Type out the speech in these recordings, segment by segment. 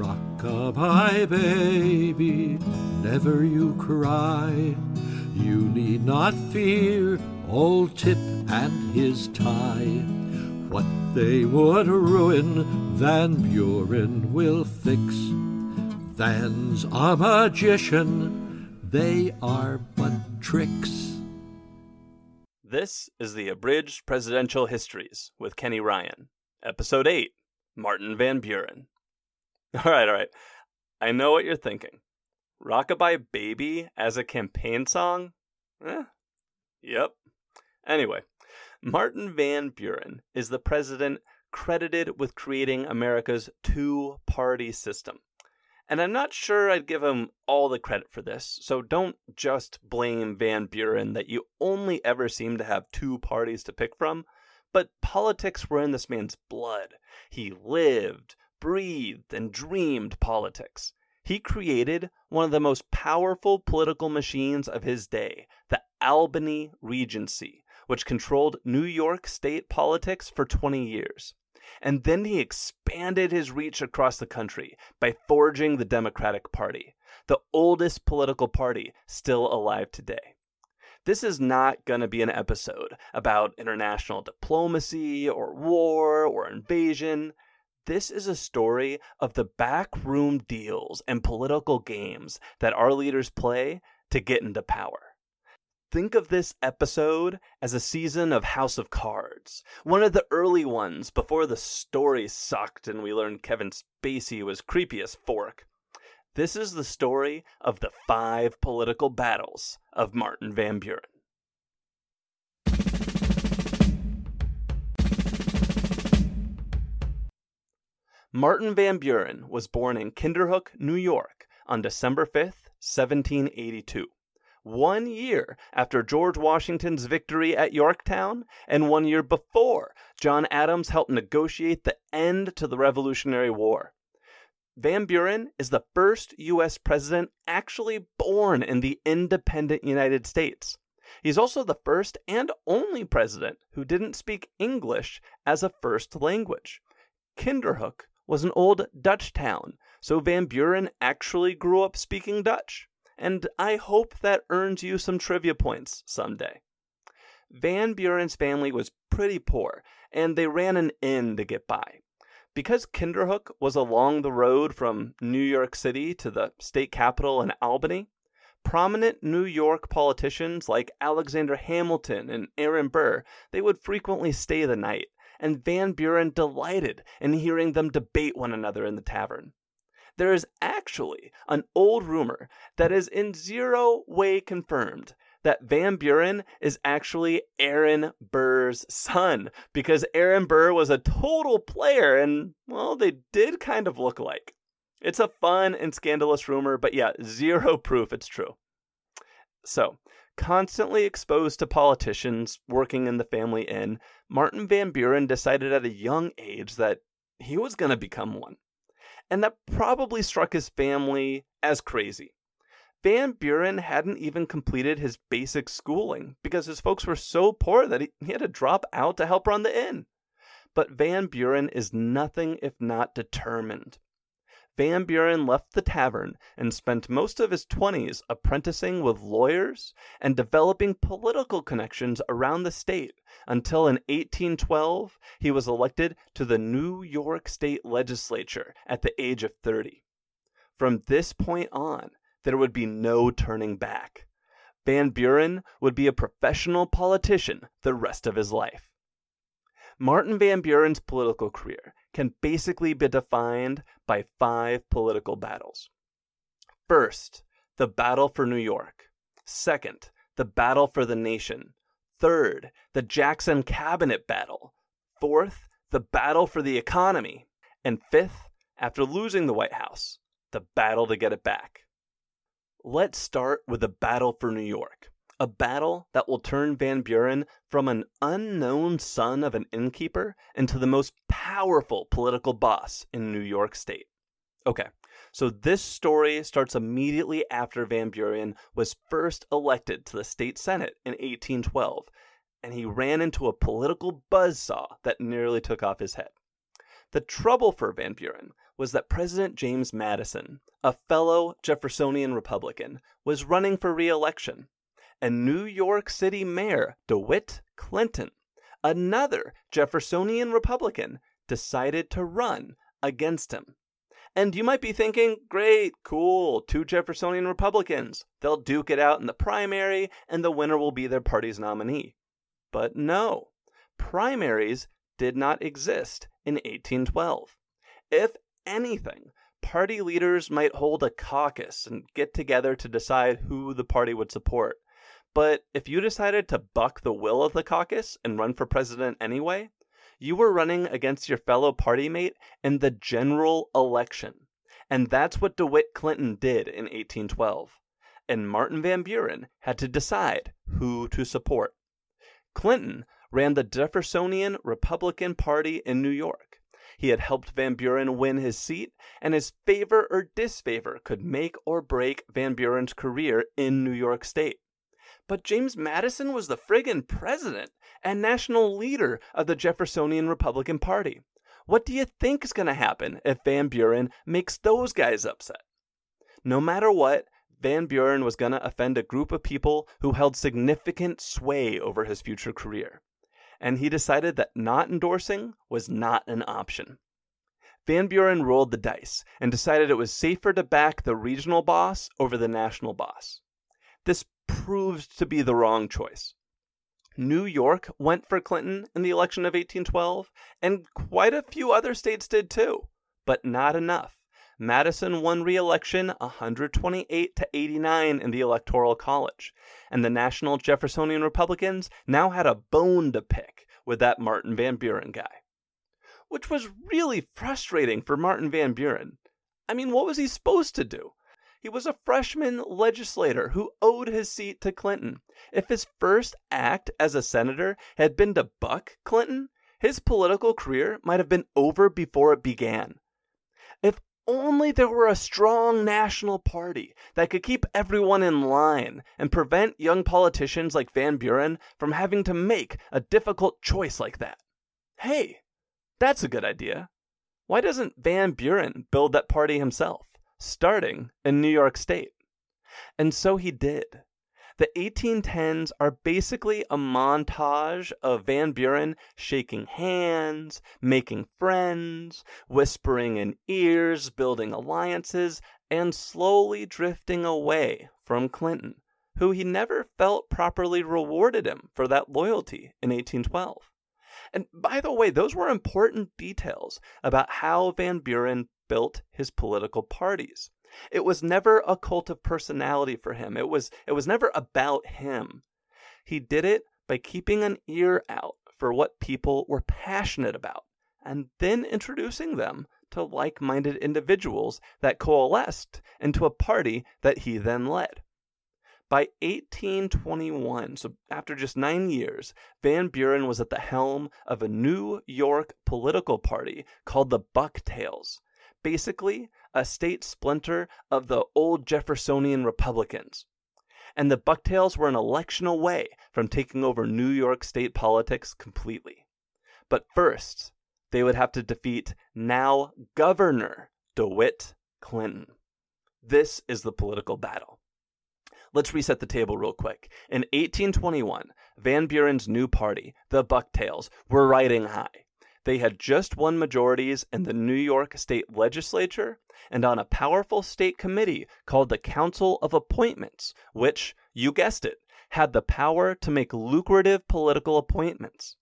Rockabye baby, never you cry. You need not fear old Tip and his Ty. What they would ruin, Van Buren will fix. Van's a magician, they are but tricks. This is the Abridged Presidential Histories with Kenny Ryan, Episode 8 Martin Van Buren. All right, all right. I know what you're thinking. Rockabye Baby as a campaign song? Eh, yep. Anyway, Martin Van Buren is the president credited with creating America's two party system. And I'm not sure I'd give him all the credit for this, so don't just blame Van Buren that you only ever seem to have two parties to pick from. But politics were in this man's blood. He lived, breathed, and dreamed politics. He created one of the most powerful political machines of his day, the Albany Regency, which controlled New York state politics for 20 years. And then he expanded his reach across the country by forging the Democratic Party, the oldest political party still alive today. This is not going to be an episode about international diplomacy or war or invasion. This is a story of the backroom deals and political games that our leaders play to get into power. Think of this episode as a season of House of Cards, one of the early ones before the story sucked and we learned Kevin Spacey was creepy as fork. This is the story of the five political battles of Martin Van Buren. Martin Van Buren was born in Kinderhook, New York on December 5th, 1782 one year after George Washington's victory at Yorktown, and one year before John Adams helped negotiate the end to the Revolutionary War. Van Buren is the first U.S. president actually born in the independent United States. He's also the first and only president who didn't speak English as a first language. Kinderhook was an old Dutch town, so Van Buren actually grew up speaking Dutch and I hope that earns you some trivia points someday. Van Buren's family was pretty poor, and they ran an inn to get by. Because Kinderhook was along the road from New York City to the state capital in Albany, prominent New York politicians like Alexander Hamilton and Aaron Burr, they would frequently stay the night, and Van Buren delighted in hearing them debate one another in the tavern there is actually an old rumor that is in zero way confirmed that Van Buren is actually Aaron Burr's son because Aaron Burr was a total player and, well, they did kind of look alike. It's a fun and scandalous rumor, but yeah, zero proof it's true. So, constantly exposed to politicians working in the family inn, Martin Van Buren decided at a young age that he was going to become one and that probably struck his family as crazy. Van Buren hadn't even completed his basic schooling because his folks were so poor that he, had to drop out to help run the inn. But Van Buren is nothing if not determined. Van Buren left the tavern and spent most of his 20s apprenticing with lawyers and developing political connections around the state until in 1812 he was elected to the New York State Legislature at the age of 30. From this point on, there would be no turning back. Van Buren would be a professional politician the rest of his life. Martin Van Buren's political career can basically be defined by five political battles. First, the battle for New York. Second, the battle for the nation. Third, the Jackson Cabinet battle. Fourth, the battle for the economy. And fifth, after losing the White House, the battle to get it back. Let's start with the battle for New York a battle that will turn Van Buren from an unknown son of an innkeeper into the most powerful political boss in New York State. Okay, so this story starts immediately after Van Buren was first elected to the state senate in 1812, and he ran into a political buzzsaw that nearly took off his head. The trouble for Van Buren was that President James Madison, a fellow Jeffersonian Republican, was running for re election, and New York City Mayor DeWitt Clinton, another Jeffersonian Republican, decided to run against him. And you might be thinking, great, cool, two Jeffersonian Republicans. They'll duke it out in the primary, and the winner will be their party's nominee. But no, primaries did not exist in 1812. If anything, party leaders might hold a caucus and get together to decide who the party would support. But if you decided to buck the will of the caucus and run for president anyway, you were running against your fellow party mate in the general election. And that's what DeWitt Clinton did in 1812. And Martin Van Buren had to decide who to support. Clinton ran the Jeffersonian Republican Party in New York. He had helped Van Buren win his seat, and his favor or disfavor could make or break Van Buren's career in New York State. But James Madison was the friggin' president and national leader of the Jeffersonian Republican Party. What do you think is going to happen if Van Buren makes those guys upset? No matter what, Van Buren was going to offend a group of people who held significant sway over his future career. And he decided that not endorsing was not an option. Van Buren rolled the dice and decided it was safer to back the regional boss over the national boss. This proved to be the wrong choice. New York went for Clinton in the election of 1812, and quite a few other states did too, but not enough. Madison won re election 128 to 89 in the Electoral College, and the National Jeffersonian Republicans now had a bone to pick with that Martin Van Buren guy. Which was really frustrating for Martin Van Buren. I mean, what was he supposed to do? He was a freshman legislator who owed his seat to Clinton. If his first act as a senator had been to buck Clinton, his political career might have been over before it began. If only there were a strong national party that could keep everyone in line and prevent young politicians like Van Buren from having to make a difficult choice like that. Hey, that's a good idea. Why doesn't Van Buren build that party himself? Starting in New York State. And so he did. The 1810s are basically a montage of Van Buren shaking hands, making friends, whispering in ears, building alliances, and slowly drifting away from Clinton, who he never felt properly rewarded him for that loyalty in 1812. And by the way, those were important details about how Van Buren built his political parties. It was never a cult of personality for him. It was it was never about him. He did it by keeping an ear out for what people were passionate about and then introducing them to like-minded individuals that coalesced into a party that he then led. By 1821, so after just nine years, Van Buren was at the helm of a New York political party called the Bucktails basically a state splinter of the old Jeffersonian Republicans. And the Bucktails were an election away from taking over New York state politics completely. But first, they would have to defeat now Governor DeWitt Clinton. This is the political battle. Let's reset the table real quick. In 1821, Van Buren's new party, the Bucktails, were riding high. They had just won majorities in the New York State Legislature and on a powerful state committee called the Council of Appointments, which, you guessed it, had the power to make lucrative political appointments.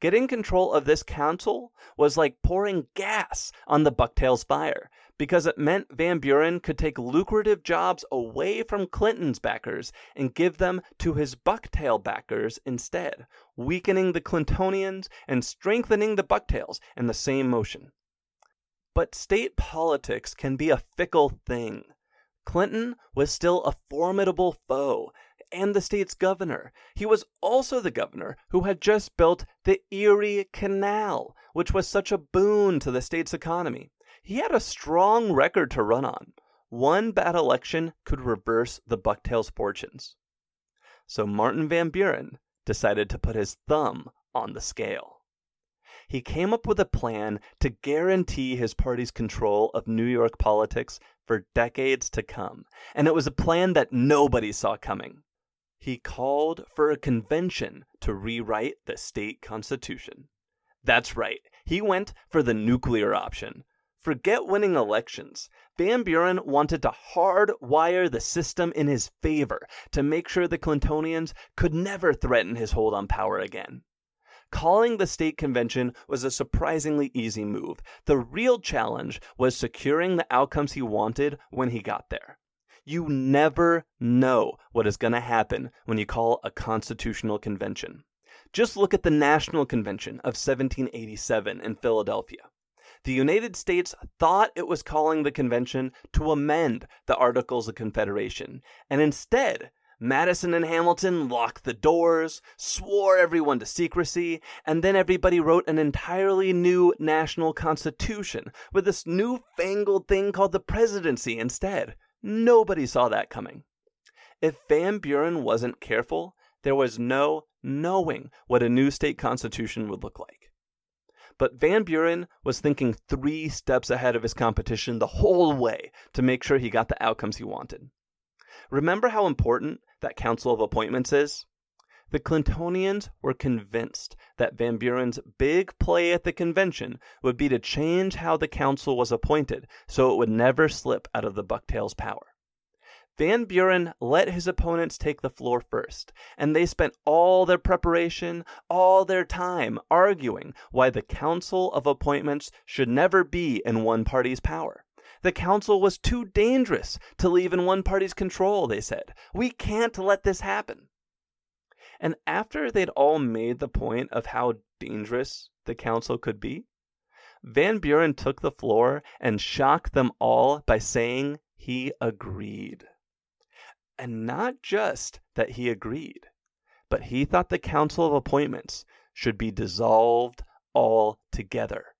Getting control of this council was like pouring gas on the Bucktails fire because it meant Van Buren could take lucrative jobs away from Clinton's backers and give them to his Bucktail backers instead, weakening the Clintonians and strengthening the Bucktails in the same motion. But state politics can be a fickle thing. Clinton was still a formidable foe and the state's governor. He was also the governor who had just built the Erie Canal, which was such a boon to the state's economy. He had a strong record to run on. One bad election could reverse the Bucktails' fortunes. So Martin Van Buren decided to put his thumb on the scale. he came up with a plan to guarantee his party's control of New York politics for decades to come. And it was a plan that nobody saw coming. He called for a convention to rewrite the state constitution. That's right, he went for the nuclear option. Forget winning elections. Van Buren wanted to hardwire the system in his favor to make sure the Clintonians could never threaten his hold on power again. Calling the state convention was a surprisingly easy move. The real challenge was securing the outcomes he wanted when he got there. You never know what is going to happen when you call a constitutional convention. Just look at the National Convention of 1787 in Philadelphia. The United States thought it was calling the convention to amend the Articles of Confederation, and instead Madison and Hamilton locked the doors, swore everyone to secrecy, and then everybody wrote an entirely new national constitution with this newfangled thing called the presidency instead. Nobody saw that coming. If Van Buren wasn't careful, there was no knowing what a new state constitution would look like. But Van Buren was thinking three steps ahead of his competition the whole way to make sure he got the outcomes he wanted. Remember how important that Council of Appointments is? The Clintonians were convinced that Van Buren's big play at the convention would be to change how the council was appointed so it would never slip out of the Bucktails' power. Van Buren let his opponents take the floor first, and they spent all their preparation, all their time arguing why the Council of Appointments should never be in one party's power. The council was too dangerous to leave in one party's control, they said. We can't let this happen. And after they'd all made the point of how dangerous the council could be, Van Buren took the floor and shocked them all by saying he agreed. And not just that he agreed, but he thought the Council of Appointments should be dissolved altogether.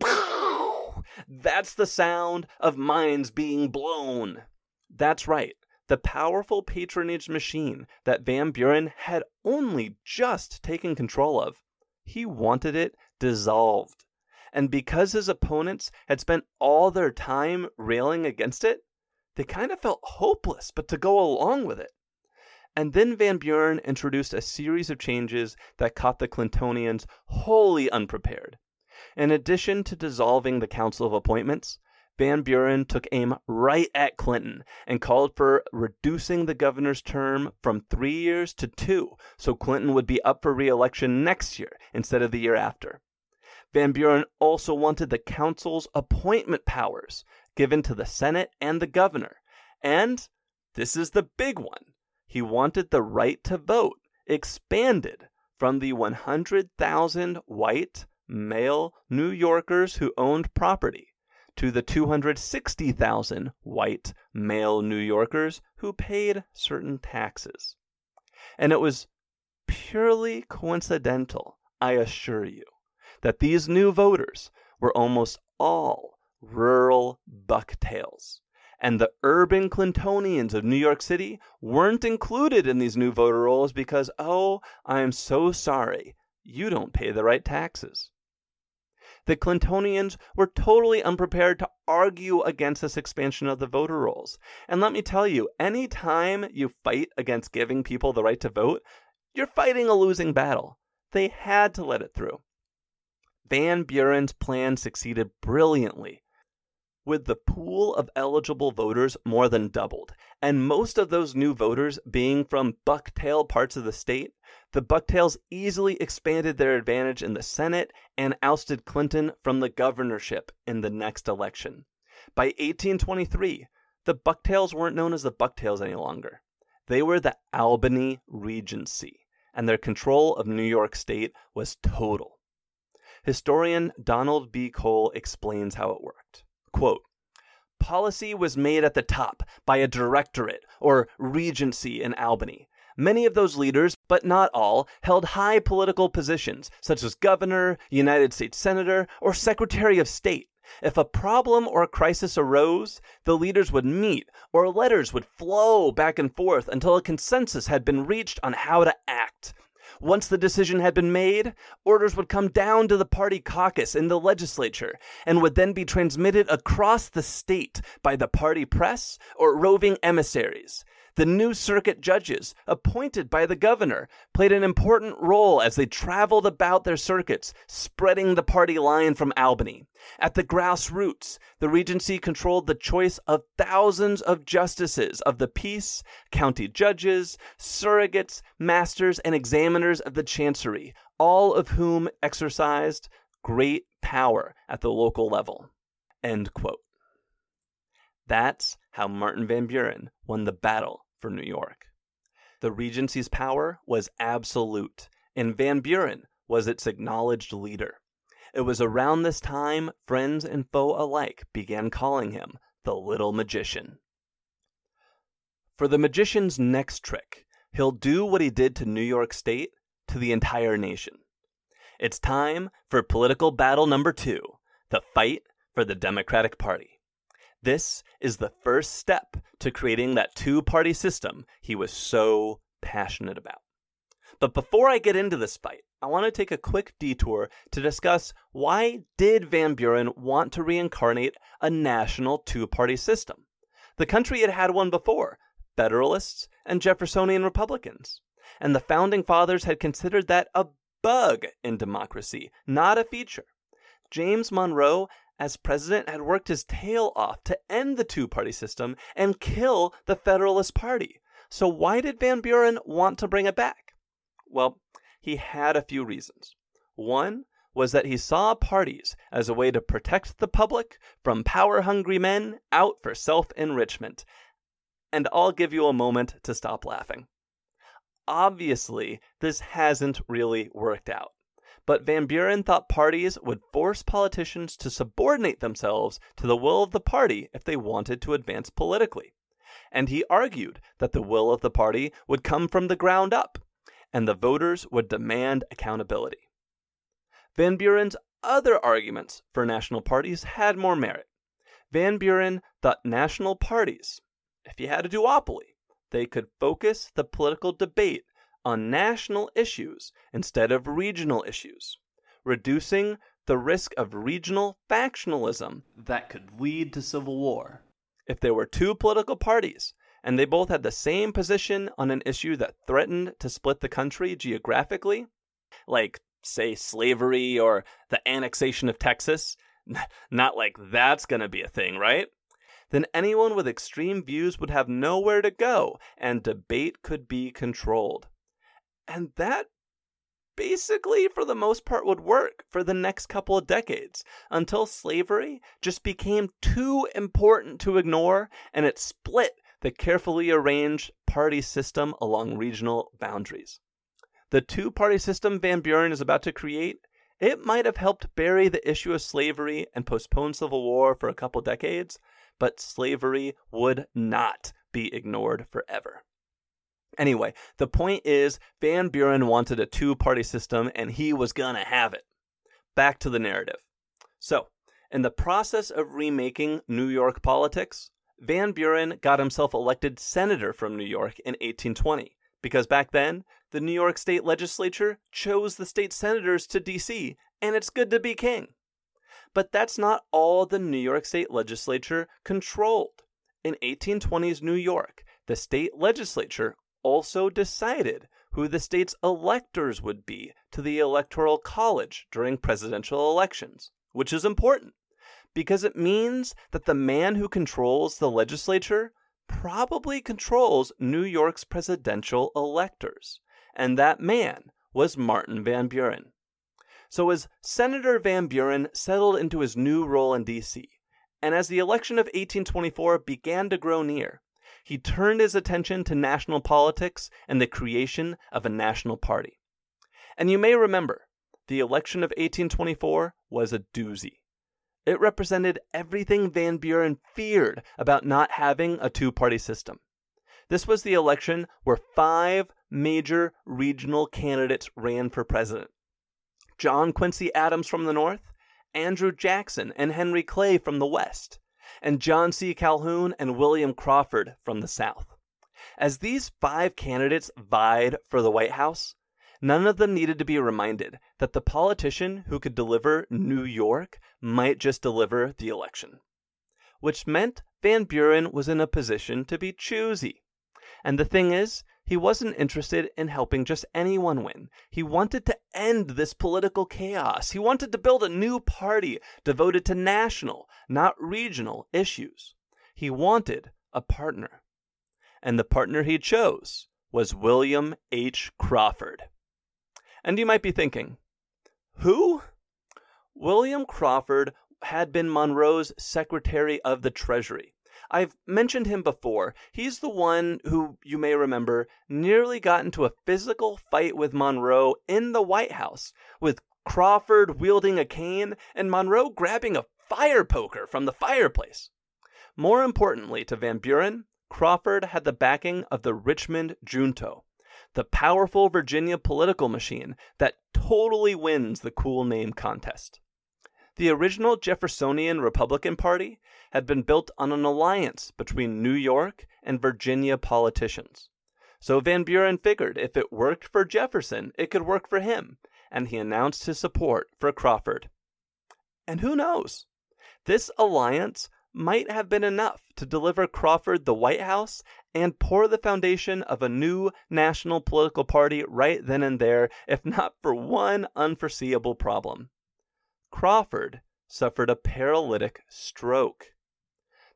That's the sound of minds being blown. That's right. The powerful patronage machine that Van Buren had only just taken control of, he wanted it dissolved. And because his opponents had spent all their time railing against it, they kind of felt hopeless but to go along with it. And then Van Buren introduced a series of changes that caught the Clintonians wholly unprepared. In addition to dissolving the Council of Appointments, Van Buren took aim right at Clinton and called for reducing the governor's term from three years to two, so Clinton would be up for re election next year instead of the year after. Van Buren also wanted the council's appointment powers given to the Senate and the governor. And this is the big one he wanted the right to vote expanded from the 100,000 white male New Yorkers who owned property to the 260,000 white male New Yorkers who paid certain taxes. And it was purely coincidental, I assure you, that these new voters were almost all rural bucktails. And the urban Clintonians of New York City weren't included in these new voter rolls because, oh, I am so sorry, you don't pay the right taxes. The Clintonians were totally unprepared to argue against this expansion of the voter rolls. And let me tell you, any time you fight against giving people the right to vote, you're fighting a losing battle. They had to let it through. Van Buren's plan succeeded brilliantly with the pool of eligible voters more than doubled, and most of those new voters being from bucktail parts of the state, the Bucktails easily expanded their advantage in the Senate and ousted Clinton from the governorship in the next election. By 1823, the Bucktails weren't known as the Bucktails any longer. They were the Albany Regency, and their control of New York State was total. Historian Donald B. Cole explains how it worked. Quote, Policy was made at the top by a directorate or regency in Albany. Many of those leaders, but not all, held high political positions, such as governor, United States senator, or secretary of state. If a problem or a crisis arose, the leaders would meet, or letters would flow back and forth until a consensus had been reached on how to act. Once the decision had been made, orders would come down to the party caucus in the legislature and would then be transmitted across the state by the party press or roving emissaries. The new circuit judges, appointed by the governor, played an important role as they traveled about their circuits, spreading the party line from Albany. At the grassroots, the Regency controlled the choice of thousands of justices of the peace, county judges, surrogates, masters, and examiners of the chancery, all of whom exercised great power at the local level. That's how Martin Van Buren won the battle for New York. The Regency's power was absolute, and Van Buren was its acknowledged leader. It was around this time friends and foe alike began calling him the Little Magician. For the magician's next trick, he'll do what he did to New York State to the entire nation. It's time for political battle number two the fight for the Democratic Party. This is the first step to creating that two party system he was so passionate about. But before I get into this fight, I want to take a quick detour to discuss why did Van Buren want to reincarnate a national two-party system? The country had had one before, Federalists and Jeffersonian Republicans, and the founding fathers had considered that a bug in democracy, not a feature. James Monroe as president, had worked his tail off to end the two party system and kill the Federalist Party. So, why did Van Buren want to bring it back? Well, he had a few reasons. One was that he saw parties as a way to protect the public from power hungry men out for self enrichment. And I'll give you a moment to stop laughing. Obviously, this hasn't really worked out. But Van Buren thought parties would force politicians to subordinate themselves to the will of the party if they wanted to advance politically. And he argued that the will of the party would come from the ground up, and the voters would demand accountability. Van Buren's other arguments for national parties had more merit. Van Buren thought national parties, if you had a duopoly, they could focus the political debate on national issues instead of regional issues, reducing the risk of regional factionalism that could lead to civil war. If there were two political parties and they both had the same position on an issue that threatened to split the country geographically, like, say, slavery or the annexation of Texas, not like that's going to be a thing, right? Then anyone with extreme views would have nowhere to go and debate could be controlled. And that basically, for the most part, would work for the next couple of decades until slavery just became too important to ignore and it split the carefully arranged party system along regional boundaries. The two party system Van Buren is about to create, it might have helped bury the issue of slavery and postpone civil war for a couple decades, but slavery would not be ignored forever. Anyway, the point is Van Buren wanted a two party system and he was gonna have it. Back to the narrative. So, in the process of remaking New York politics, Van Buren got himself elected senator from New York in 1820 because back then the New York state legislature chose the state senators to DC and it's good to be king. But that's not all the New York state legislature controlled. In 1820s New York, the state legislature also decided who the state's electors would be to the Electoral College during presidential elections, which is important because it means that the man who controls the legislature probably controls New York's presidential electors, and that man was Martin Van Buren. So as Senator Van Buren settled into his new role in D.C., and as the election of 1824 began to grow near, he turned his attention to national politics and the creation of a national party. And you may remember, the election of 1824 was a doozy. It represented everything Van Buren feared about not having a two party system. This was the election where five major regional candidates ran for president John Quincy Adams from the north, Andrew Jackson and Henry Clay from the west, and John C. Calhoun and William Crawford from the South. As these five candidates vied for the White House, None of them needed to be reminded that the politician who could deliver New York might just deliver the election. Which meant Van Buren was in a position to be choosy. And the thing is, he wasn't interested in helping just anyone win. He wanted to end this political chaos. He wanted to build a new party devoted to national, not regional, issues. He wanted a partner. And the partner he chose was William H. Crawford. And you might be thinking, who? William Crawford had been Monroe's Secretary of the Treasury. I've mentioned him before. He's the one who, you may remember, nearly got into a physical fight with Monroe in the White House, with Crawford wielding a cane and Monroe grabbing a fire poker from the fireplace. More importantly to Van Buren, Crawford had the backing of the Richmond Junto, the powerful Virginia political machine that totally wins the cool name contest. The original Jeffersonian Republican Party had been built on an alliance between New York and Virginia politicians. So Van Buren figured if it worked for Jefferson, it could work for him, and he announced his support for Crawford. And who knows? This alliance might have been enough to deliver Crawford the White House and pour the foundation of a new national political party right then and there, if not for one unforeseeable problem. Crawford suffered a paralytic stroke.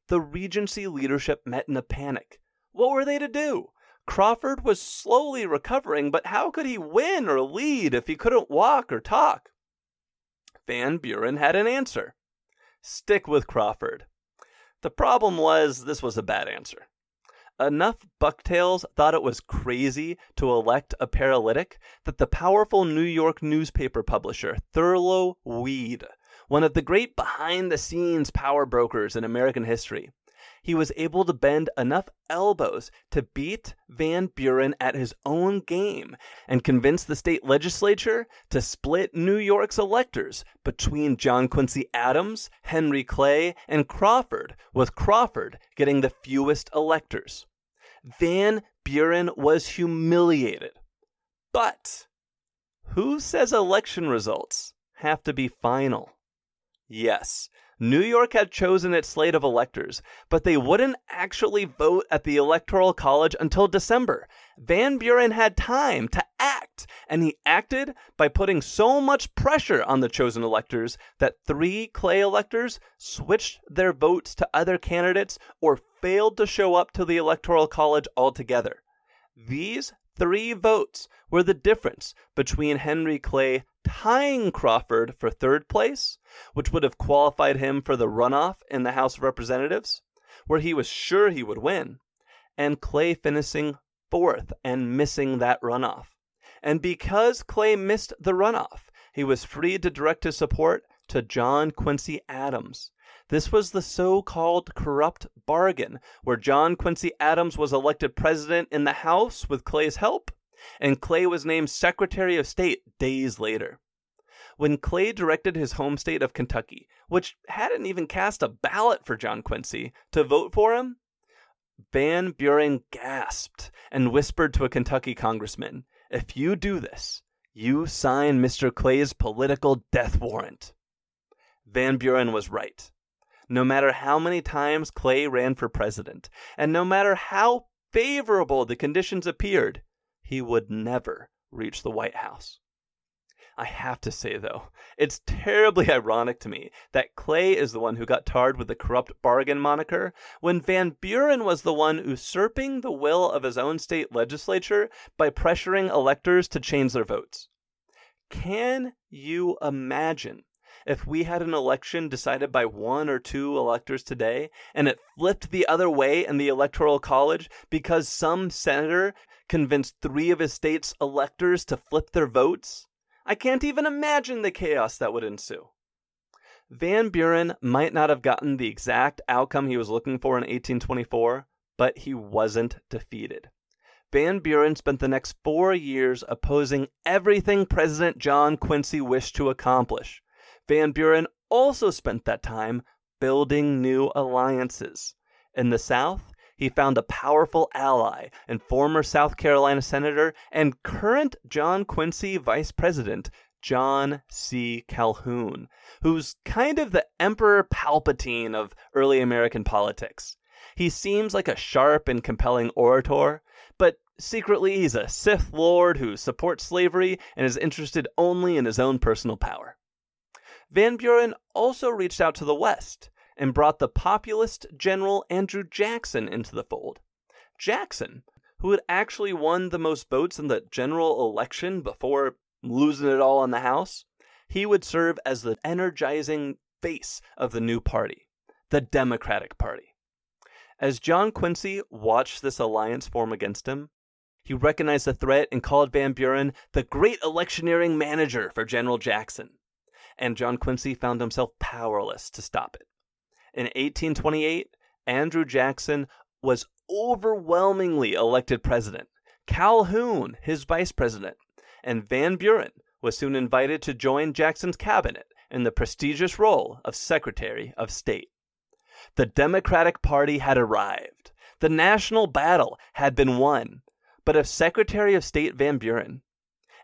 The Regency leadership met in a panic. What were they to do? Crawford was slowly recovering, but how could he win or lead if he couldn't walk or talk? Van Buren had an answer stick with Crawford. The problem was this was a bad answer. Enough bucktails thought it was crazy to elect a paralytic that the powerful New York newspaper publisher Thurlow Weed, one of the great behind the scenes power brokers in American history, he was able to bend enough elbows to beat Van Buren at his own game and convince the state legislature to split New York's electors between John Quincy Adams, Henry Clay, and Crawford, with Crawford getting the fewest electors. Van Buren was humiliated. But who says election results have to be final? Yes, New York had chosen its slate of electors, but they wouldn't actually vote at the Electoral College until December. Van Buren had time to act, and he acted by putting so much pressure on the chosen electors that three Clay electors switched their votes to other candidates or failed to show up to the Electoral College altogether. These three votes were the difference between Henry Clay tying Crawford for third place, which would have qualified him for the runoff in the House of Representatives, where he was sure he would win, and Clay finishing fourth and missing that runoff. And because Clay missed the runoff, he was free to direct his support to John Quincy Adams. This was the so called corrupt bargain, where John Quincy Adams was elected president in the House with Clay's help, and Clay was named Secretary of State days later. When Clay directed his home state of Kentucky, which hadn't even cast a ballot for John Quincy, to vote for him, Van Buren gasped and whispered to a Kentucky congressman, If you do this, you sign Mr. Clay's political death warrant. Van Buren was right. No matter how many times Clay ran for president, and no matter how favorable the conditions appeared, he would never reach the White House. I have to say, though, it's terribly ironic to me that Clay is the one who got tarred with the corrupt bargain moniker when Van Buren was the one usurping the will of his own state legislature by pressuring electors to change their votes. Can you imagine if we had an election decided by one or two electors today and it flipped the other way in the Electoral College because some senator convinced three of his state's electors to flip their votes? I can't even imagine the chaos that would ensue. Van Buren might not have gotten the exact outcome he was looking for in 1824, but he wasn't defeated. Van Buren spent the next four years opposing everything President John Quincy wished to accomplish. Van Buren also spent that time building new alliances. In the South, he found a powerful ally and former South Carolina Senator and current John Quincy Vice President John C. Calhoun, who's kind of the Emperor Palpatine of early American politics. He seems like a sharp and compelling orator, but secretly he's a Sith Lord who supports slavery and is interested only in his own personal power. Van Buren also reached out to the West and brought the populist General Andrew Jackson into the fold. Jackson, who had actually won the most votes in the general election before losing it all in the House, he would serve as the energizing face of the new party, the Democratic Party. As John Quincy watched this alliance form against him, he recognized the threat and called Van Buren the great electioneering manager for General Jackson and John Quincy found himself powerless to stop it. In 1828, Andrew Jackson was overwhelmingly elected president, Calhoun his vice president, and Van Buren was soon invited to join Jackson's cabinet in the prestigious role of Secretary of State. The Democratic Party had arrived. The national battle had been won. But if Secretary of State Van Buren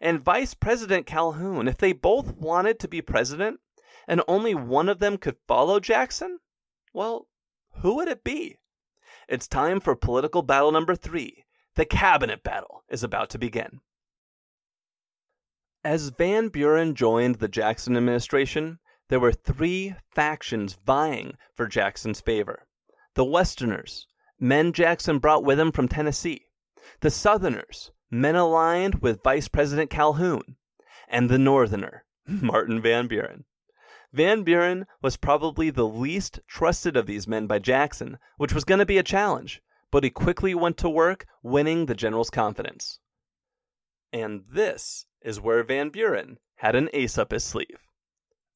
and Vice President Calhoun, if they both wanted to be president and only one of them could follow Jackson, well, who would it be? It's time for political battle number three. The cabinet battle is about to begin. As Van Buren joined the Jackson administration, there were three factions vying for Jackson's favor the Westerners, men Jackson brought with him from Tennessee, the Southerners, men aligned with Vice President Calhoun, and the Northerner, Martin Van Buren. Van Buren was probably the least trusted of these men by Jackson, which was going to be a challenge, but he quickly went to work winning the general's confidence. And this is where Van Buren had an ace up his sleeve.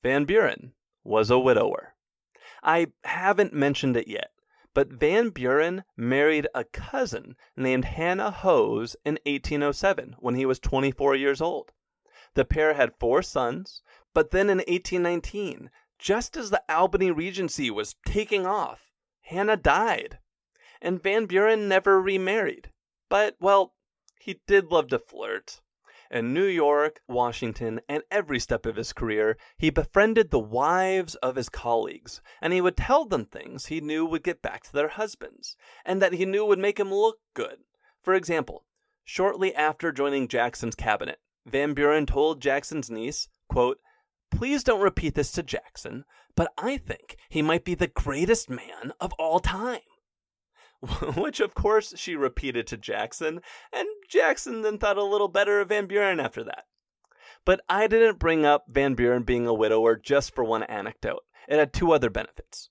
Van Buren was a widower. I haven't mentioned it yet, but Van Buren married a cousin named Hannah Hoes in 1807 when he was 24 years old. The pair had four sons, but then in 1819, just as the Albany Regency was taking off, Hannah died. And Van Buren never remarried. But, well, he did love to flirt. In New York, Washington, and every step of his career, he befriended the wives of his colleagues, and he would tell them things he knew would get back to their husbands, and that he knew would make him look good. For example, shortly after joining Jackson's cabinet, Van Buren told Jackson's niece, quote, Please don't repeat this to Jackson, but I think he might be the greatest man of all time. which of course she repeated to Jackson, and Jackson then thought a little better of Van Buren after that. But I didn't bring up Van Buren being a widower just for one anecdote. It had two other benefits.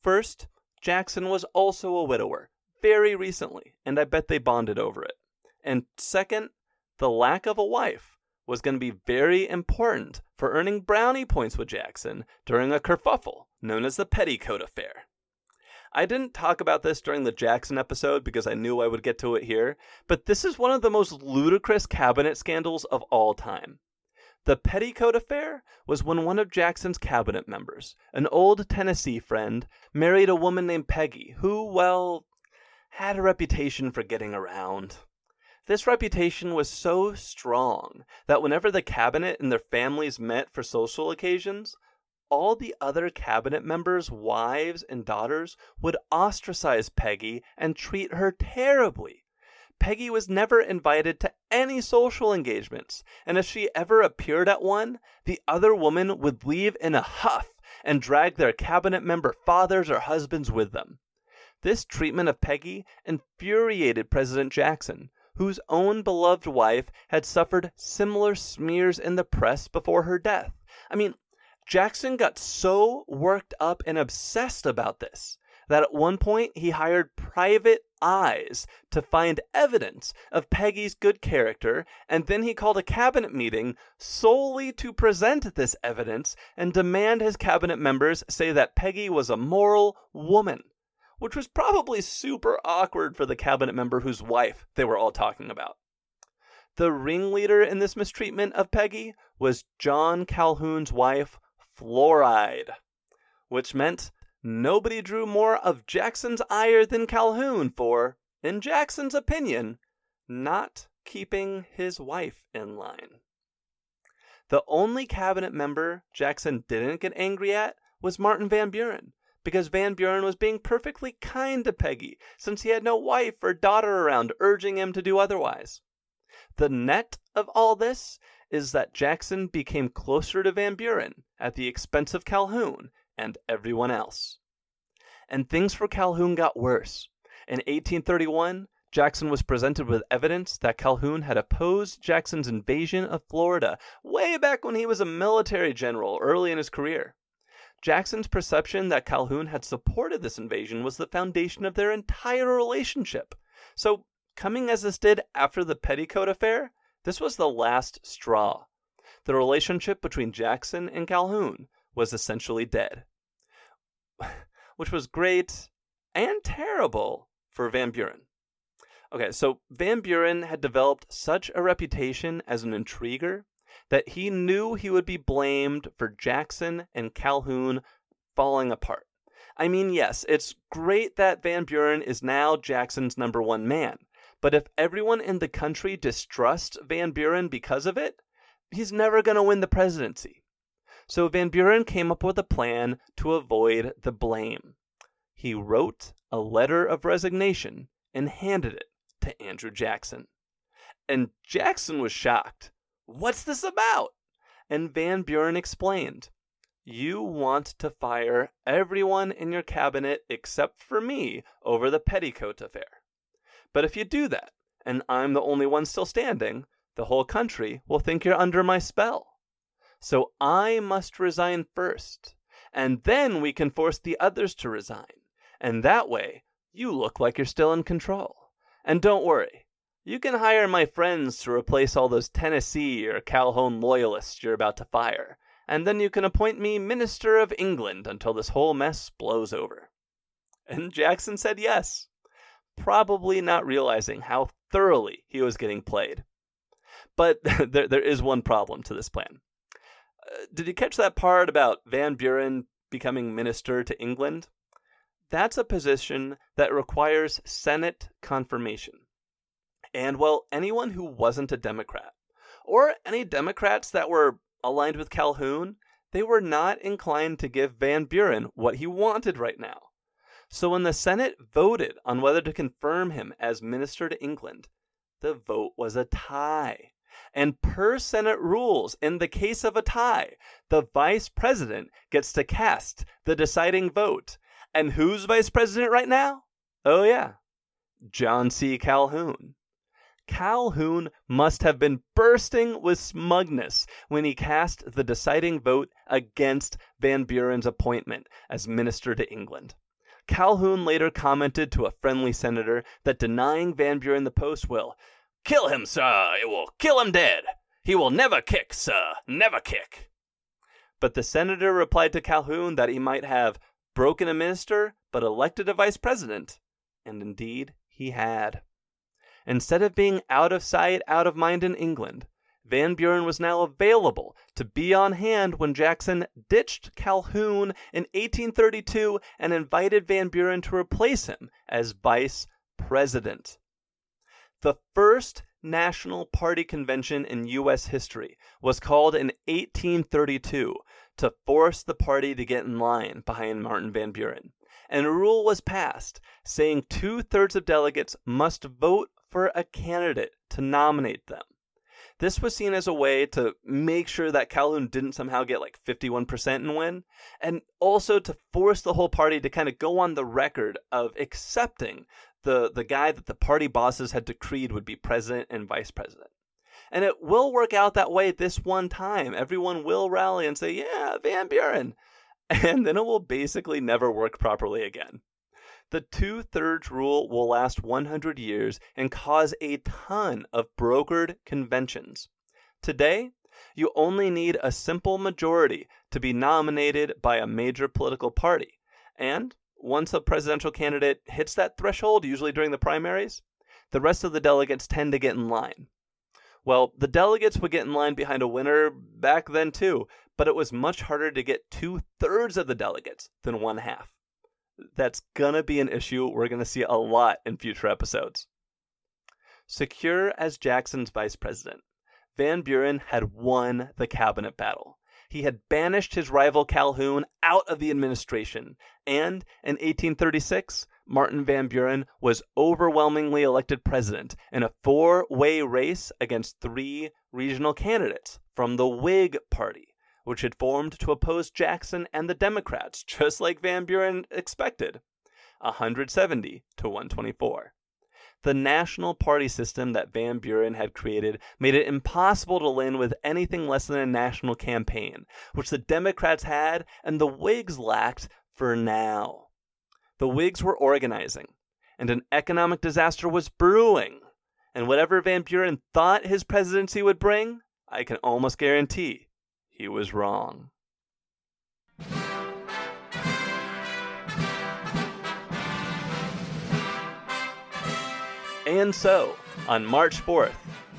First, Jackson was also a widower very recently, and I bet they bonded over it. And second, the lack of a wife was going to be very important for earning brownie points with Jackson during a kerfuffle known as the Petticoat Affair. I didn't talk about this during the Jackson episode because I knew I would get to it here, but this is one of the most ludicrous cabinet scandals of all time. The Petticoat Affair was when one of Jackson's cabinet members, an old Tennessee friend, married a woman named Peggy, who, well, had a reputation for getting around. This reputation was so strong that whenever the cabinet and their families met for social occasions, all the other cabinet members' wives and daughters would ostracize Peggy and treat her terribly. Peggy was never invited to any social engagements, and if she ever appeared at one, the other women would leave in a huff and drag their cabinet member fathers or husbands with them. This treatment of Peggy infuriated President Jackson, whose own beloved wife had suffered similar smears in the press before her death. I mean, Jackson got so worked up and obsessed about this that at one point he hired private eyes to find evidence of Peggy's good character, and then he called a cabinet meeting solely to present this evidence and demand his cabinet members say that Peggy was a moral woman, which was probably super awkward for the cabinet member whose wife they were all talking about. The ringleader in this mistreatment of Peggy was John Calhoun's wife, Floride, which meant nobody drew more of Jackson's ire than Calhoun for, in Jackson's opinion, not keeping his wife in line. The only cabinet member Jackson didn't get angry at was Martin Van Buren, because Van Buren was being perfectly kind to Peggy since he had no wife or daughter around urging him to do otherwise. The net of all this is that Jackson became closer to Van Buren at the expense of Calhoun and everyone else. And things for Calhoun got worse. In 1831, Jackson was presented with evidence that Calhoun had opposed Jackson's invasion of Florida way back when he was a military general early in his career. Jackson's perception that Calhoun had supported this invasion was the foundation of their entire relationship. So, coming as this did after the Petticoat affair, this was the last straw. The relationship between Jackson and Calhoun was essentially dead. Which was great and terrible for Van Buren. Okay, so Van Buren had developed such a reputation as an intriguer that he knew he would be blamed for Jackson and Calhoun falling apart. I mean, yes, it's great that Van Buren is now Jackson's number one man, but if everyone in the country distrusts Van Buren because of it, he's never going to win the presidency. So Van Buren came up with a plan to avoid the blame. He wrote a letter of resignation and handed it to Andrew Jackson. And Jackson was shocked. What's this about? And Van Buren explained. You want to fire everyone in your cabinet except for me over the petticoat affair. But if you do that, and I'm the only one still standing, the whole country will think you're under my spell. So I must resign first, and then we can force the others to resign. And that way, you look like you're still in control. And don't worry, you can hire my friends to replace all those Tennessee or Calhoun loyalists you're about to fire, and then you can appoint me Minister of England until this whole mess blows over. And Jackson said yes probably not realizing how thoroughly he was getting played. But there, there is one problem to this plan. Uh, did you catch that part about Van Buren becoming minister to England? That's a position that requires Senate confirmation. And, well, anyone who wasn't a Democrat, or any Democrats that were aligned with Calhoun, they were not inclined to give Van Buren what he wanted right now. So when the Senate voted on whether to confirm him as minister to England, the vote was a tie. And per Senate rules, in the case of a tie, the vice president gets to cast the deciding vote. And who's vice president right now? Oh, yeah, John C. Calhoun. Calhoun must have been bursting with smugness when he cast the deciding vote against Van Buren's appointment as minister to England. Calhoun later commented to a friendly senator that denying Van Buren the post will kill him, sir. It will kill him dead. He will never kick, sir. Never kick. But the senator replied to Calhoun that he might have broken a minister but elected a vice president. And indeed, he had. Instead of being out of sight, out of mind in England, Van Buren was now available to be on hand when Jackson ditched Calhoun in 1832 and invited Van Buren to replace him as vice president. The first National Party convention in U.S. history was called in 1832 to force the party to get in line behind Martin Van Buren. And a rule was passed saying two thirds of delegates must vote for a candidate to nominate them. This was seen as a way to make sure that Calhoun didn't somehow get like 51% and win, and also to force the whole party to kind of go on the record of accepting the, the guy that the party bosses had decreed would be president and vice president. And it will work out that way this one time. Everyone will rally and say, yeah, Van Buren. And then it will basically never work properly again. The two thirds rule will last 100 years and cause a ton of brokered conventions. Today, you only need a simple majority to be nominated by a major political party. And once a presidential candidate hits that threshold, usually during the primaries, the rest of the delegates tend to get in line. Well, the delegates would get in line behind a winner back then too, but it was much harder to get two thirds of the delegates than one half. That's gonna be an issue we're gonna see a lot in future episodes. Secure as Jackson's vice president, Van Buren had won the cabinet battle. He had banished his rival Calhoun out of the administration, and in 1836, Martin Van Buren was overwhelmingly elected president in a four way race against three regional candidates from the Whig Party, which had formed to oppose Jackson and the Democrats, just like Van Buren expected 170 to 124. The national party system that Van Buren had created made it impossible to win with anything less than a national campaign, which the Democrats had and the Whigs lacked for now. The Whigs were organizing, and an economic disaster was brewing. And whatever Van Buren thought his presidency would bring, I can almost guarantee he was wrong. And so, on March 4th,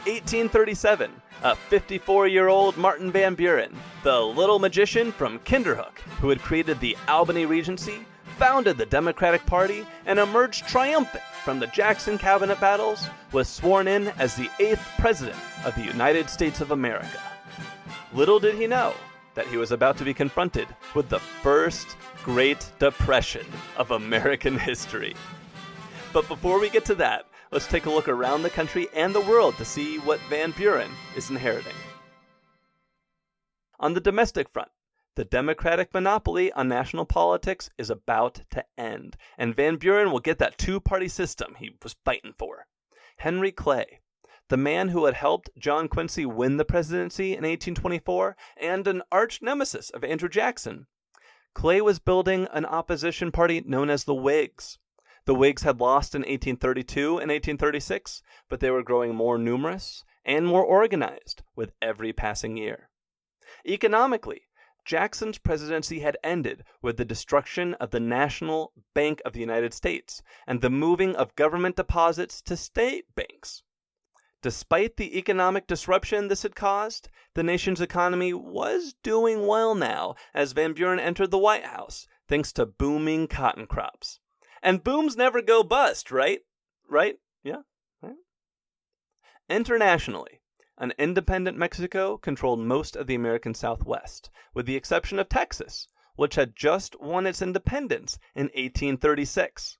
1837, a 54 year old Martin Van Buren, the little magician from Kinderhook, who had created the Albany Regency, founded the Democratic Party, and emerged triumphant from the Jackson cabinet battles, was sworn in as the eighth president of the United States of America. Little did he know that he was about to be confronted with the first Great Depression of American history. But before we get to that, let's take a look around the country and the world to see what Van Buren is inheriting. On the domestic front, the Democratic monopoly on national politics is about to end, and Van Buren will get that two party system he was fighting for. Henry Clay, the man who had helped John Quincy win the presidency in 1824 and an arch nemesis of Andrew Jackson, Clay was building an opposition party known as the Whigs. The Whigs had lost in 1832 and 1836, but they were growing more numerous and more organized with every passing year. Economically, Jackson's presidency had ended with the destruction of the National Bank of the United States and the moving of government deposits to state banks. Despite the economic disruption this had caused, the nation's economy was doing well now as Van Buren entered the White House, thanks to booming cotton crops. And booms never go bust, right? Right? Yeah? Right? Internationally, an independent Mexico controlled most of the American Southwest, with the exception of Texas, which had just won its independence in 1836.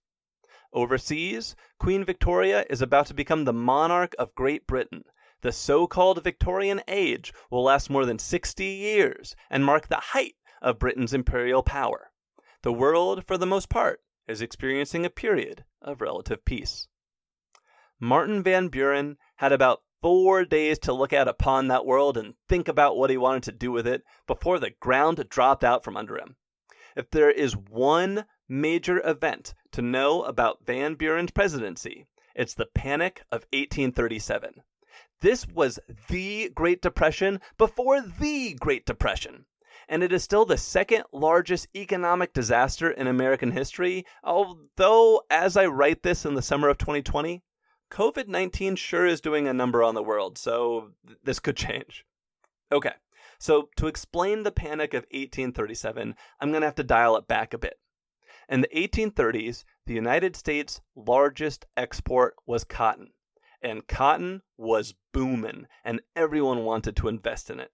Overseas, Queen Victoria is about to become the monarch of Great Britain. The so called Victorian Age will last more than 60 years and mark the height of Britain's imperial power. The world, for the most part, is experiencing a period of relative peace. Martin Van Buren had about four days to look out upon that world and think about what he wanted to do with it before the ground dropped out from under him. If there is one major event to know about Van Buren's presidency, it's the Panic of 1837. This was the Great Depression before the Great Depression. And it is still the second largest economic disaster in American history, although, as I write this in the summer of 2020, COVID 19 sure is doing a number on the world, so th- this could change. Okay, so to explain the panic of 1837, I'm going to have to dial it back a bit. In the 1830s, the United States' largest export was cotton, and cotton was booming, and everyone wanted to invest in it.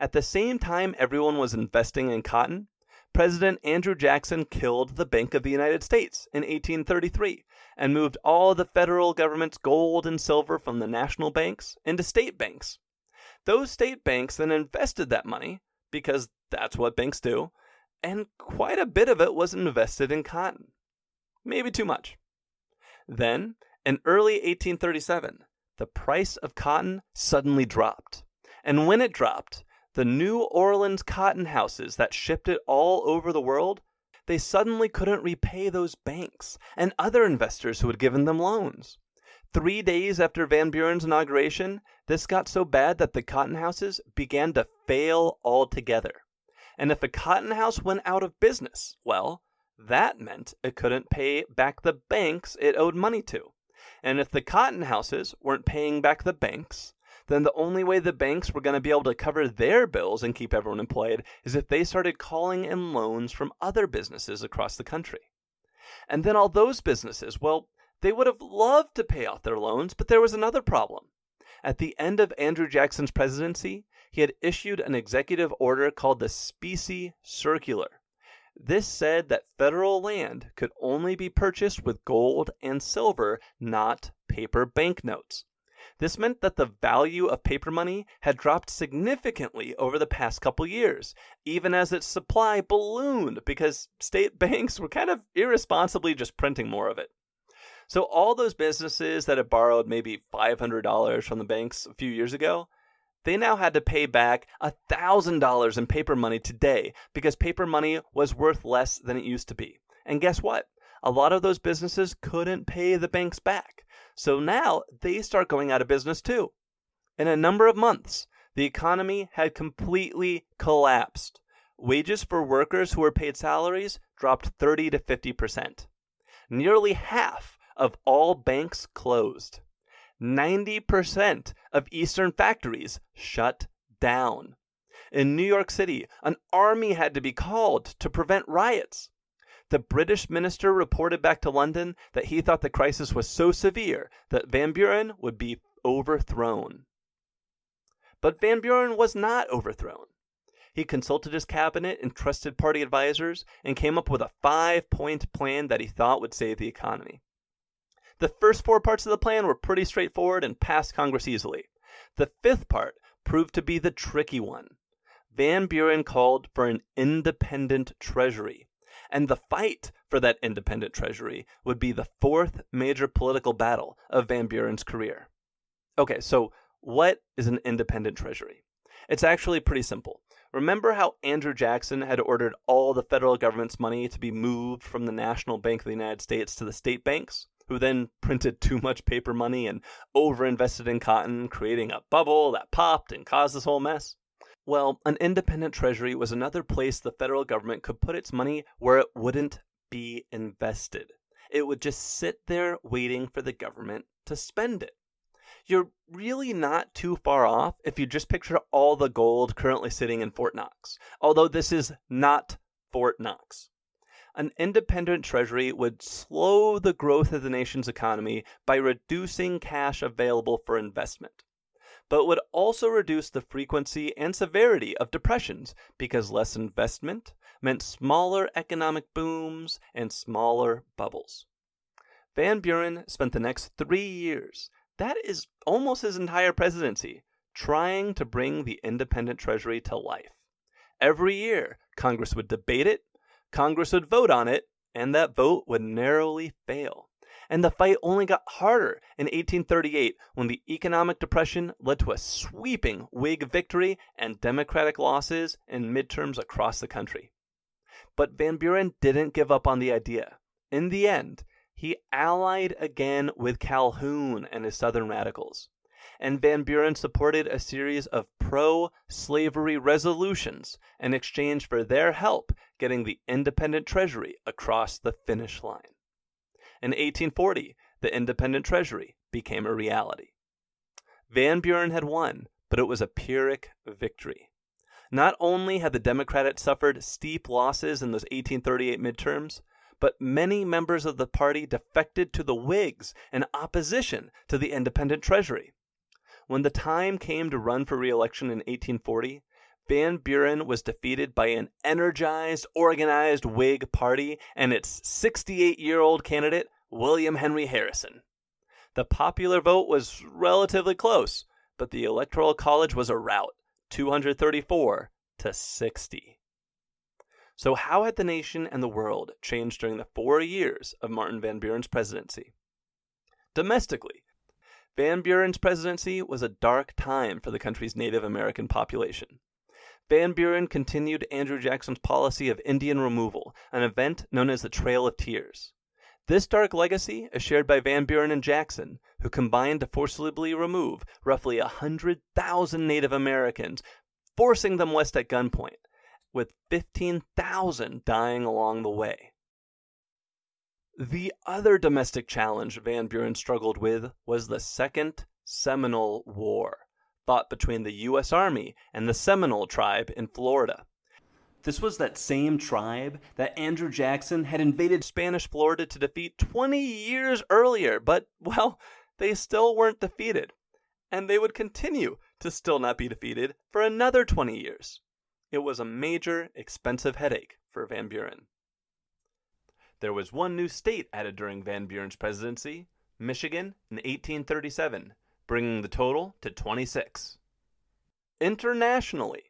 At the same time everyone was investing in cotton, President Andrew Jackson killed the Bank of the United States in 1833 and moved all the federal government's gold and silver from the national banks into state banks. Those state banks then invested that money, because that's what banks do, and quite a bit of it was invested in cotton. Maybe too much. Then, in early 1837, the price of cotton suddenly dropped. And when it dropped, the New Orleans cotton houses that shipped it all over the world, they suddenly couldn't repay those banks and other investors who had given them loans. Three days after Van Buren's inauguration, this got so bad that the cotton houses began to fail altogether. And if a cotton house went out of business, well, that meant it couldn't pay back the banks it owed money to. And if the cotton houses weren't paying back the banks, then the only way the banks were going to be able to cover their bills and keep everyone employed is if they started calling in loans from other businesses across the country. And then all those businesses, well, they would have loved to pay off their loans, but there was another problem. At the end of Andrew Jackson's presidency, he had issued an executive order called the Specie Circular. This said that federal land could only be purchased with gold and silver, not paper banknotes. This meant that the value of paper money had dropped significantly over the past couple years, even as its supply ballooned because state banks were kind of irresponsibly just printing more of it. So all those businesses that had borrowed maybe $500 from the banks a few years ago, they now had to pay back $1,000 in paper money today because paper money was worth less than it used to be. And guess what? A lot of those businesses couldn't pay the banks back. So now they start going out of business too. In a number of months, the economy had completely collapsed. Wages for workers who were paid salaries dropped 30 to 50%. Nearly half of all banks closed. 90% of Eastern factories shut down. In New York City, an army had to be called to prevent riots. The British minister reported back to London that he thought the crisis was so severe that Van Buren would be overthrown. But Van Buren was not overthrown. He consulted his cabinet and trusted party advisors and came up with a five point plan that he thought would save the economy. The first four parts of the plan were pretty straightforward and passed Congress easily. The fifth part proved to be the tricky one. Van Buren called for an independent treasury, and the fight for that independent treasury would be the fourth major political battle of Van Buren's career. Okay, so what is an independent treasury? It's actually pretty simple. Remember how Andrew Jackson had ordered all the federal government's money to be moved from the National Bank of the United States to the state banks? Who then printed too much paper money and overinvested in cotton, creating a bubble that popped and caused this whole mess? Well, an independent treasury was another place the federal government could put its money where it wouldn't be invested. It would just sit there waiting for the government to spend it. You're really not too far off if you just picture all the gold currently sitting in Fort Knox, although this is not Fort Knox an independent treasury would slow the growth of the nation's economy by reducing cash available for investment, but would also reduce the frequency and severity of depressions because less investment meant smaller economic booms and smaller bubbles. Van Buren spent the next three years, that is almost his entire presidency, trying to bring the independent treasury to life. Every year, Congress would debate it Congress would vote on it, and that vote would narrowly fail. And the fight only got harder in 1838 when the economic depression led to a sweeping Whig victory and Democratic losses in midterms across the country. But Van Buren didn't give up on the idea. In the end, he allied again with Calhoun and his Southern radicals and Van Buren supported a series of pro slavery resolutions in exchange for their help getting the independent treasury across the finish line. In 1840, the independent treasury became a reality. Van Buren had won, but it was a Pyrrhic victory. Not only had the Democrats suffered steep losses in those 1838 midterms, but many members of the party defected to the Whigs in opposition to the independent treasury. When the time came to run for re-election in 1840, Van Buren was defeated by an energized, organized Whig party and its 68 year old candidate, William Henry Harrison. The popular vote was relatively close, but the Electoral College was a rout 234 to 60. So, how had the nation and the world changed during the four years of Martin Van Buren's presidency? Domestically, Van Buren's presidency was a dark time for the country's Native American population. Van Buren continued Andrew Jackson's policy of Indian removal, an event known as the Trail of Tears. This dark legacy is shared by Van Buren and Jackson, who combined to forcibly remove roughly 100,000 Native Americans, forcing them west at gunpoint, with 15,000 dying along the way. The other domestic challenge Van Buren struggled with was the Second Seminole War, fought between the U.S. Army and the Seminole tribe in Florida. This was that same tribe that Andrew Jackson had invaded Spanish Florida to defeat 20 years earlier, but, well, they still weren't defeated. And they would continue to still not be defeated for another 20 years. It was a major, expensive headache for Van Buren. There was one new state added during Van Buren's presidency Michigan in 1837, bringing the total to 26. Internationally,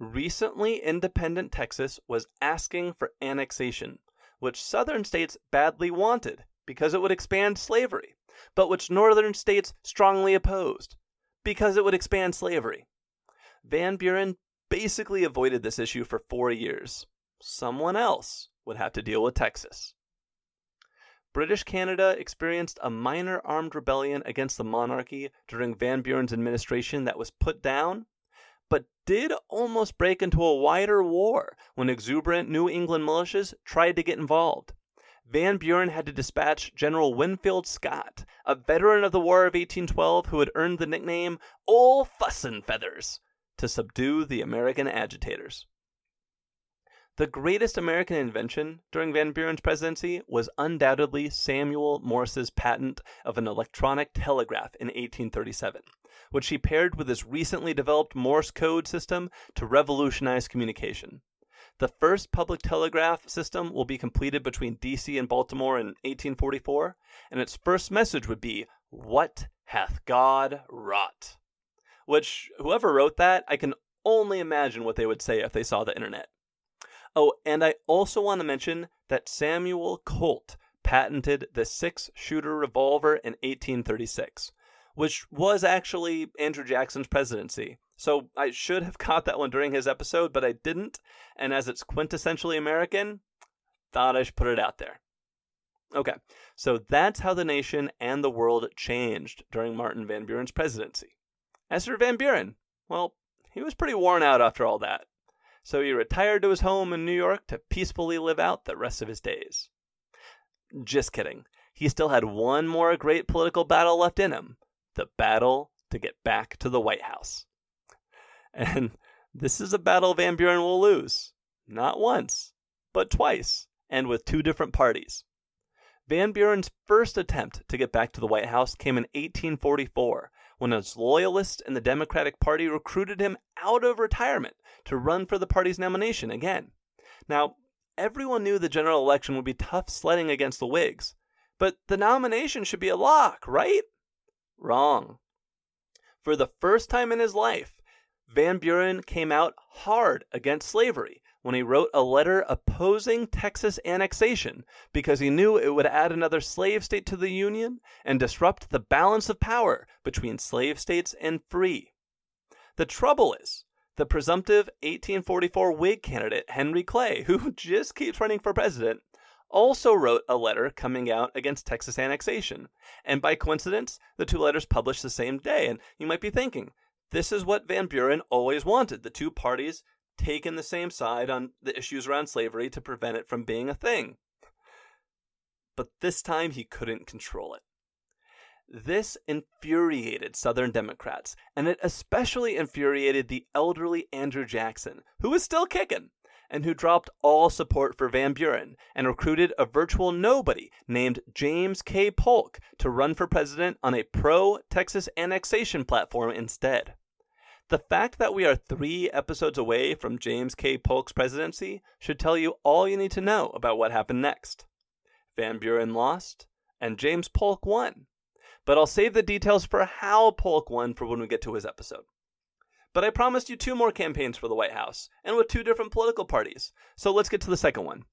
recently independent Texas was asking for annexation, which southern states badly wanted because it would expand slavery, but which northern states strongly opposed because it would expand slavery. Van Buren basically avoided this issue for four years. Someone else would have to deal with Texas. British Canada experienced a minor armed rebellion against the monarchy during Van Buren's administration that was put down, but did almost break into a wider war when exuberant New England militias tried to get involved. Van Buren had to dispatch General Winfield Scott, a veteran of the War of 1812 who had earned the nickname Ol' Fuss and Feathers, to subdue the American agitators. The greatest American invention during Van Buren's presidency was undoubtedly Samuel Morse's patent of an electronic telegraph in 1837, which he paired with his recently developed Morse code system to revolutionize communication. The first public telegraph system will be completed between DC and Baltimore in 1844, and its first message would be, What hath God wrought? Which, whoever wrote that, I can only imagine what they would say if they saw the internet. Oh, and I also want to mention that Samuel Colt patented the six shooter revolver in 1836, which was actually Andrew Jackson's presidency. So I should have caught that one during his episode, but I didn't. And as it's quintessentially American, thought I should put it out there. Okay, so that's how the nation and the world changed during Martin Van Buren's presidency. As for Van Buren, well, he was pretty worn out after all that so he retired to his home in New York to peacefully live out the rest of his days. Just kidding. He still had one more great political battle left in him the battle to get back to the White House. And this is a battle Van Buren will lose. Not once, but twice, and with two different parties. Van Buren's first attempt to get back to the White House came in 1844 when his loyalists in the Democratic Party recruited him out of retirement to run for the party's nomination again. Now, everyone knew the general election would be tough sledding against the Whigs, but the nomination should be a lock, right? Wrong. For the first time in his life, Van Buren came out hard against slavery when he wrote a letter opposing Texas annexation because he knew it would add another slave state to the Union and disrupt the balance of power between slave states and free. The trouble is, the presumptive 1844 Whig candidate Henry Clay, who just keeps running for president, also wrote a letter coming out against Texas annexation. And by coincidence, the two letters published the same day. And you might be thinking, this is what Van Buren always wanted the two parties taken the same side on the issues around slavery to prevent it from being a thing. But this time he couldn't control it. This infuriated Southern Democrats, and it especially infuriated the elderly Andrew Jackson, who was still kicking, and who dropped all support for Van Buren and recruited a virtual nobody named James K. Polk to run for president on a pro Texas annexation platform instead. The fact that we are three episodes away from James K. Polk's presidency should tell you all you need to know about what happened next. Van Buren lost, and James Polk won. But I'll save the details for how Polk won for when we get to his episode. But I promised you two more campaigns for the White House, and with two different political parties. So let's get to the second one.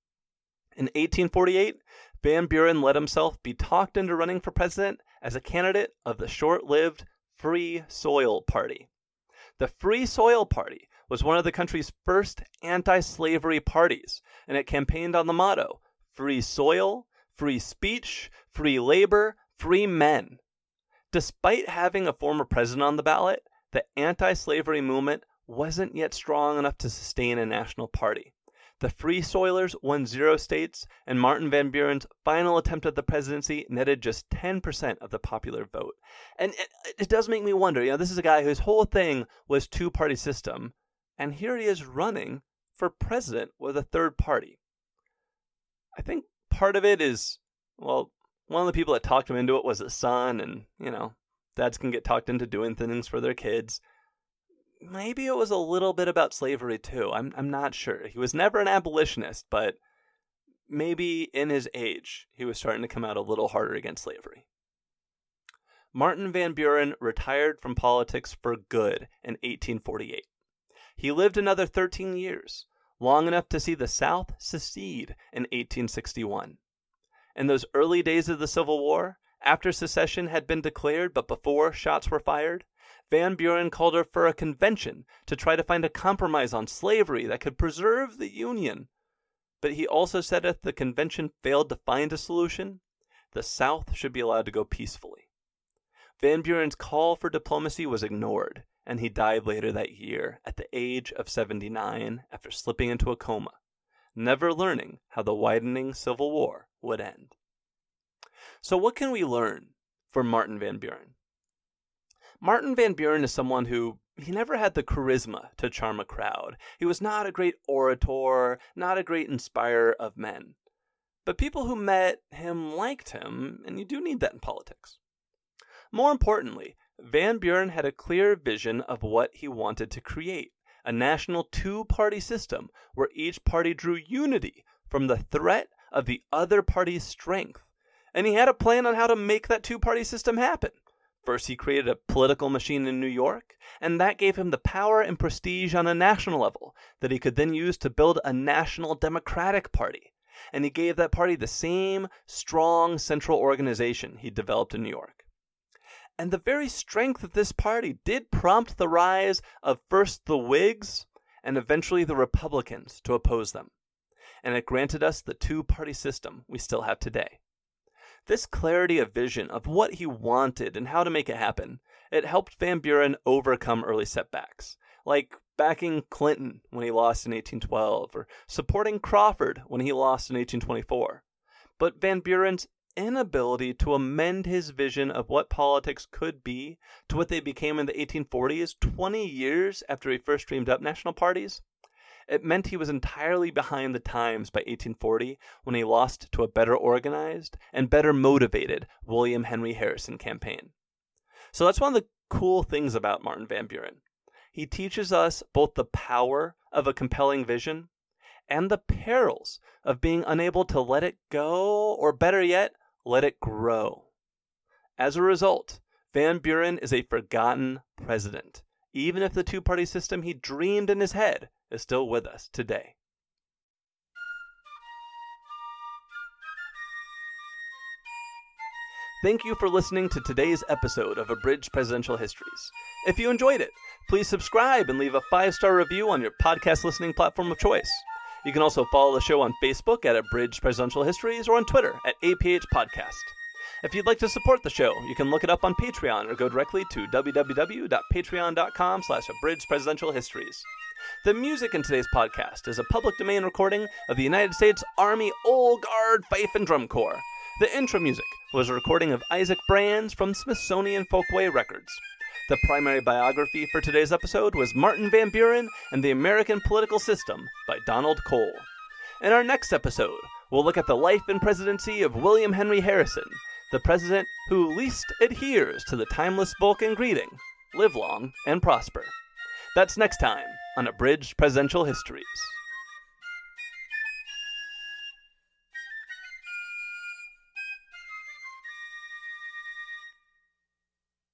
In 1848, Van Buren let himself be talked into running for president as a candidate of the short lived Free Soil Party. The Free Soil Party was one of the country's first anti slavery parties, and it campaigned on the motto free soil, free speech, free labor, free men. Despite having a former president on the ballot, the anti slavery movement wasn't yet strong enough to sustain a national party. The Free Soilers won zero states, and Martin Van Buren's final attempt at the presidency netted just 10% of the popular vote. And it, it does make me wonder, you know, this is a guy whose whole thing was two party system, and here he is running for president with a third party. I think part of it is, well, one of the people that talked him into it was his son, and, you know, dads can get talked into doing things for their kids. Maybe it was a little bit about slavery too. I'm I'm not sure. He was never an abolitionist, but maybe in his age he was starting to come out a little harder against slavery. Martin Van Buren retired from politics for good in 1848. He lived another 13 years, long enough to see the South secede in 1861. In those early days of the Civil War, after secession had been declared but before shots were fired, Van Buren called for a convention to try to find a compromise on slavery that could preserve the Union. But he also said if the convention failed to find a solution, the South should be allowed to go peacefully. Van Buren's call for diplomacy was ignored, and he died later that year at the age of 79 after slipping into a coma, never learning how the widening Civil War would end. So, what can we learn from Martin Van Buren? Martin Van Buren is someone who he never had the charisma to charm a crowd. He was not a great orator, not a great inspirer of men. But people who met him liked him, and you do need that in politics. More importantly, Van Buren had a clear vision of what he wanted to create a national two party system where each party drew unity from the threat of the other party's strength and he had a plan on how to make that two party system happen. First, he created a political machine in New York, and that gave him the power and prestige on a national level that he could then use to build a national Democratic Party. And he gave that party the same strong central organization he developed in New York. And the very strength of this party did prompt the rise of first the Whigs and eventually the Republicans to oppose them. And it granted us the two party system we still have today. This clarity of vision of what he wanted and how to make it happen, it helped Van Buren overcome early setbacks, like backing Clinton when he lost in 1812 or supporting Crawford when he lost in 1824. But Van Buren's inability to amend his vision of what politics could be to what they became in the 1840s, 20 years after he first dreamed up national parties, it meant he was entirely behind the times by 1840 when he lost to a better organized and better motivated William Henry Harrison campaign. So that's one of the cool things about Martin Van Buren. He teaches us both the power of a compelling vision and the perils of being unable to let it go, or better yet, let it grow. As a result, Van Buren is a forgotten president, even if the two party system he dreamed in his head is still with us today. Thank you for listening to today's episode of Abridged Presidential Histories. If you enjoyed it, please subscribe and leave a five star review on your podcast listening platform of choice. You can also follow the show on Facebook at Abridged Presidential Histories or on Twitter at APH Podcast. If you'd like to support the show, you can look it up on Patreon or go directly to www.patreon.com slash abridged presidential histories. The music in today's podcast is a public domain recording of the United States Army Old Guard Fife and Drum Corps. The intro music was a recording of Isaac Brands from Smithsonian Folkways Records. The primary biography for today's episode was Martin Van Buren and the American Political System by Donald Cole. In our next episode, we'll look at the life and presidency of William Henry Harrison, the president who least adheres to the timeless Vulcan greeting live long and prosper. That's next time on Abridged Presidential Histories.